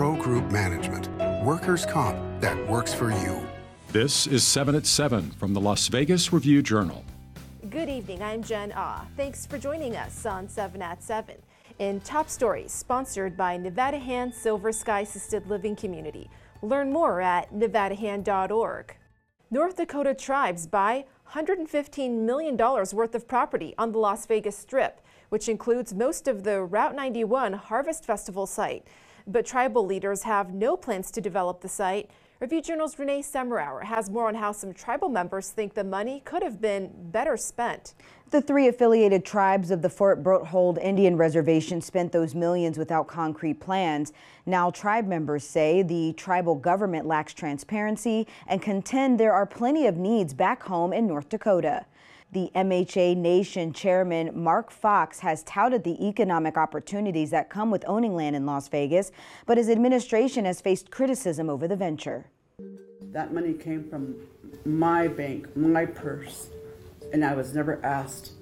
Pro Group Management. Workers' comp that works for you. This is 7 at 7 from the Las Vegas Review Journal. Good evening. I'm Jen Ah. Thanks for joining us on 7 at 7. In Top Stories, sponsored by Nevada Hand Silver Sky Assisted Living Community. Learn more at nevadahand.org. North Dakota tribes buy $115 million worth of property on the Las Vegas Strip, which includes most of the Route 91 Harvest Festival site. But tribal leaders have no plans to develop the site. Review Journal's Renee Semmerauer has more on how some tribal members think the money could have been better spent. The three affiliated tribes of the Fort Berthold Indian Reservation spent those millions without concrete plans. Now tribe members say the tribal government lacks transparency and contend there are plenty of needs back home in North Dakota. The MHA Nation chairman Mark Fox has touted the economic opportunities that come with owning land in Las Vegas, but his administration has faced criticism over the venture. That money came from my bank, my purse, and I was never asked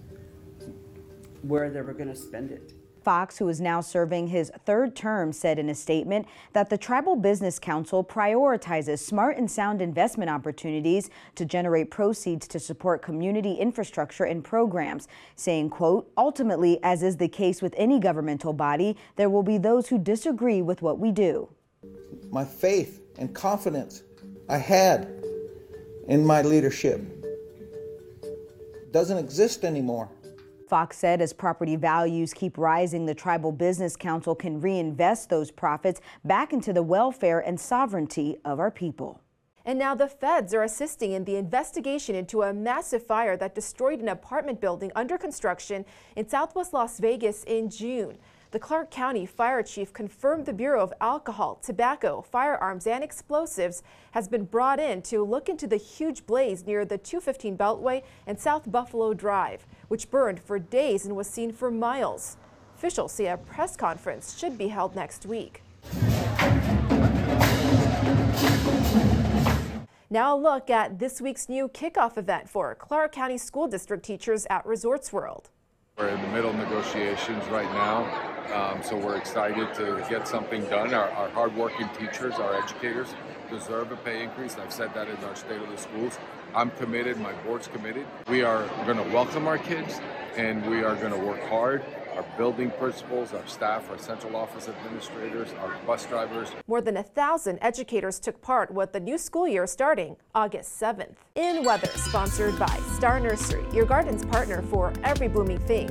where they were going to spend it. Fox, who is now serving his third term, said in a statement that the Tribal Business Council prioritizes smart and sound investment opportunities to generate proceeds to support community infrastructure and programs, saying, quote, ultimately, as is the case with any governmental body, there will be those who disagree with what we do. My faith and confidence I had in my leadership doesn't exist anymore. Fox said as property values keep rising, the Tribal Business Council can reinvest those profits back into the welfare and sovereignty of our people. And now the feds are assisting in the investigation into a massive fire that destroyed an apartment building under construction in southwest Las Vegas in June. The Clark County Fire Chief confirmed the Bureau of Alcohol, Tobacco, Firearms, and Explosives has been brought in to look into the huge blaze near the 215 Beltway and South Buffalo Drive, which burned for days and was seen for miles. Officials say a press conference should be held next week. Now a look at this week's new kickoff event for Clark County School District teachers at Resorts World. We're in the middle of negotiations right now, um, so we're excited to get something done. Our, our hardworking teachers, our educators, deserve a pay increase. I've said that in our State of the Schools. I'm committed, my board's committed. We are going to welcome our kids and we are going to work hard our building principals, our staff, our central office administrators, our bus drivers. More than a thousand educators took part with the new school year starting August 7th. In weather, sponsored by Star Nursery, your garden's partner for every blooming thing.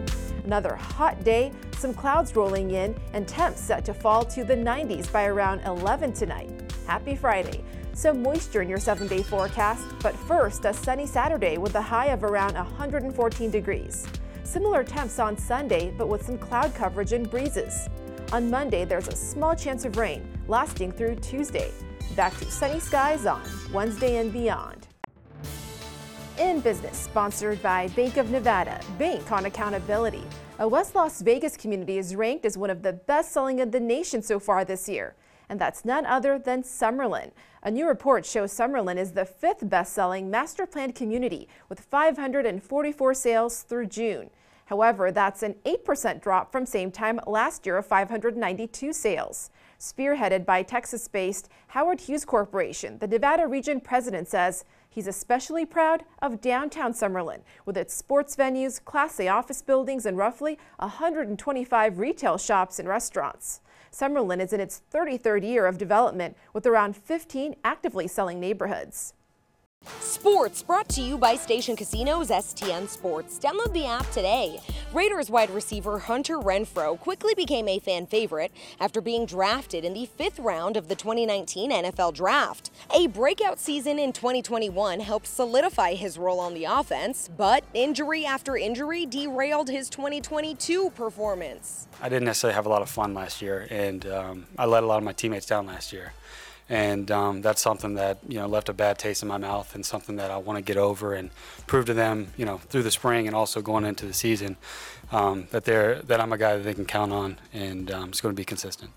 Another hot day, some clouds rolling in, and temps set to fall to the 90s by around 11 tonight. Happy Friday. Some moisture in your seven day forecast, but first, a sunny Saturday with a high of around 114 degrees. Similar temps on Sunday, but with some cloud coverage and breezes. On Monday, there's a small chance of rain, lasting through Tuesday. Back to sunny skies on Wednesday and beyond. In Business, sponsored by Bank of Nevada, Bank on Accountability. A West Las Vegas community is ranked as one of the best selling in the nation so far this year and that's none other than Summerlin. A new report shows Summerlin is the fifth best-selling master planned community with 544 sales through June. However, that's an 8% drop from same time last year of 592 sales. Spearheaded by Texas-based Howard Hughes Corporation, the Nevada region president says he's especially proud of downtown Summerlin with its sports venues, Class A office buildings, and roughly 125 retail shops and restaurants. Summerlin is in its 33rd year of development with around 15 actively selling neighborhoods. Sports brought to you by Station Casinos STN Sports. Download the app today. Raiders wide receiver Hunter Renfrow quickly became a fan favorite after being drafted in the fifth round of the 2019 NFL Draft. A breakout season in 2021 helped solidify his role on the offense, but injury after injury derailed his 2022 performance. I didn't necessarily have a lot of fun last year, and um, I let a lot of my teammates down last year and um, that's something that you know left a bad taste in my mouth and something that I want to get over and prove to them you know through the spring and also going into the season um, that they're that I'm a guy that they can count on and um, it's going to be consistent.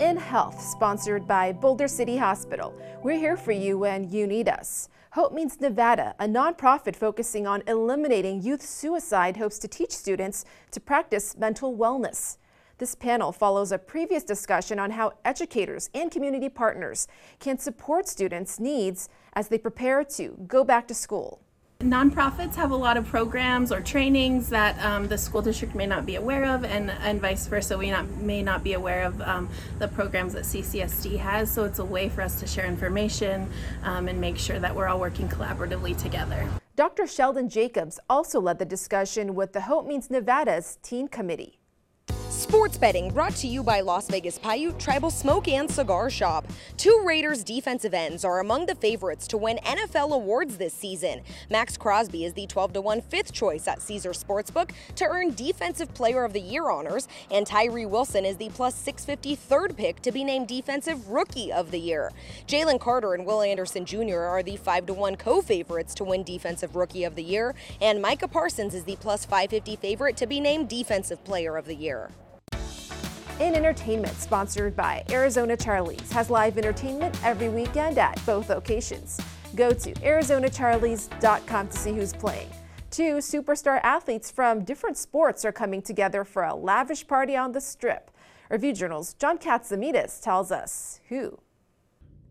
In Health, sponsored by Boulder City Hospital. We're here for you when you need us. Hope Means Nevada, a nonprofit focusing on eliminating youth suicide, hopes to teach students to practice mental wellness. This panel follows a previous discussion on how educators and community partners can support students' needs as they prepare to go back to school. Nonprofits have a lot of programs or trainings that um, the school district may not be aware of, and, and vice versa. We not, may not be aware of um, the programs that CCSD has, so it's a way for us to share information um, and make sure that we're all working collaboratively together. Dr. Sheldon Jacobs also led the discussion with the Hope Means Nevada's Teen Committee. Sports betting brought to you by Las Vegas Paiute Tribal Smoke and Cigar Shop. Two Raiders defensive ends are among the favorites to win NFL awards this season. Maxx Crosby is the 12 to 1 fifth choice at Caesar Sportsbook to earn Defensive Player of the Year honors, and Tyree Wilson is the plus 650 third pick to be named Defensive Rookie of the Year. Jalen Carter and Will Anderson Jr. are the 5 to 1 co favorites to win Defensive Rookie of the Year, and Micah Parsons is the plus 550 favorite to be named Defensive Player of the Year. In entertainment, sponsored by Arizona Charlie's, has live entertainment every weekend at both locations. Go to ArizonaCharlies.com to see who's playing. Two superstar athletes from different sports are coming together for a lavish party on the strip. Review Journal's John Katsilometes tells us who.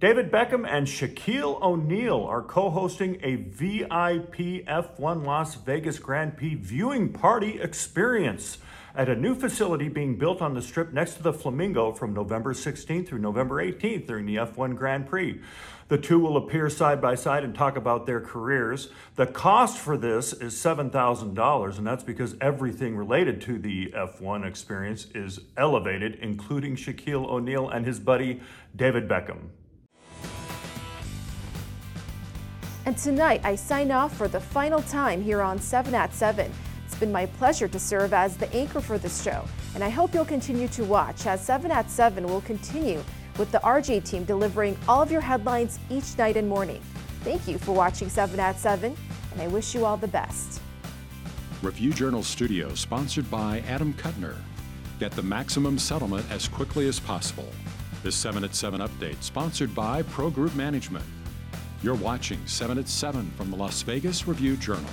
David Beckham and Shaquille O'Neal are co hosting a VIP F1 Las Vegas Grand Prix viewing party experience at a new facility being built on the strip next to the Flamingo from November 16th through November 18th during the F1 Grand Prix. The two will appear side by side and talk about their careers. The cost for this is $7,000, and that's because everything related to the F1 experience is elevated, including Shaquille O'Neal and his buddy David Beckham. And tonight, I sign off for the final time here on 7 at 7 It's been my pleasure to serve as the anchor for this show, and I hope you'll continue to watch as 7 at 7 will continue with the RJ team delivering all of your headlines each night and morning. Thank you for watching 7 at 7, and I wish you all the best. Review Journal Studio sponsored by Adam Kutner. Get the maximum settlement as quickly as possible. This 7 at 7 update sponsored by Pro Group Management. You're watching 7 at 7 from the Las Vegas Review Journal.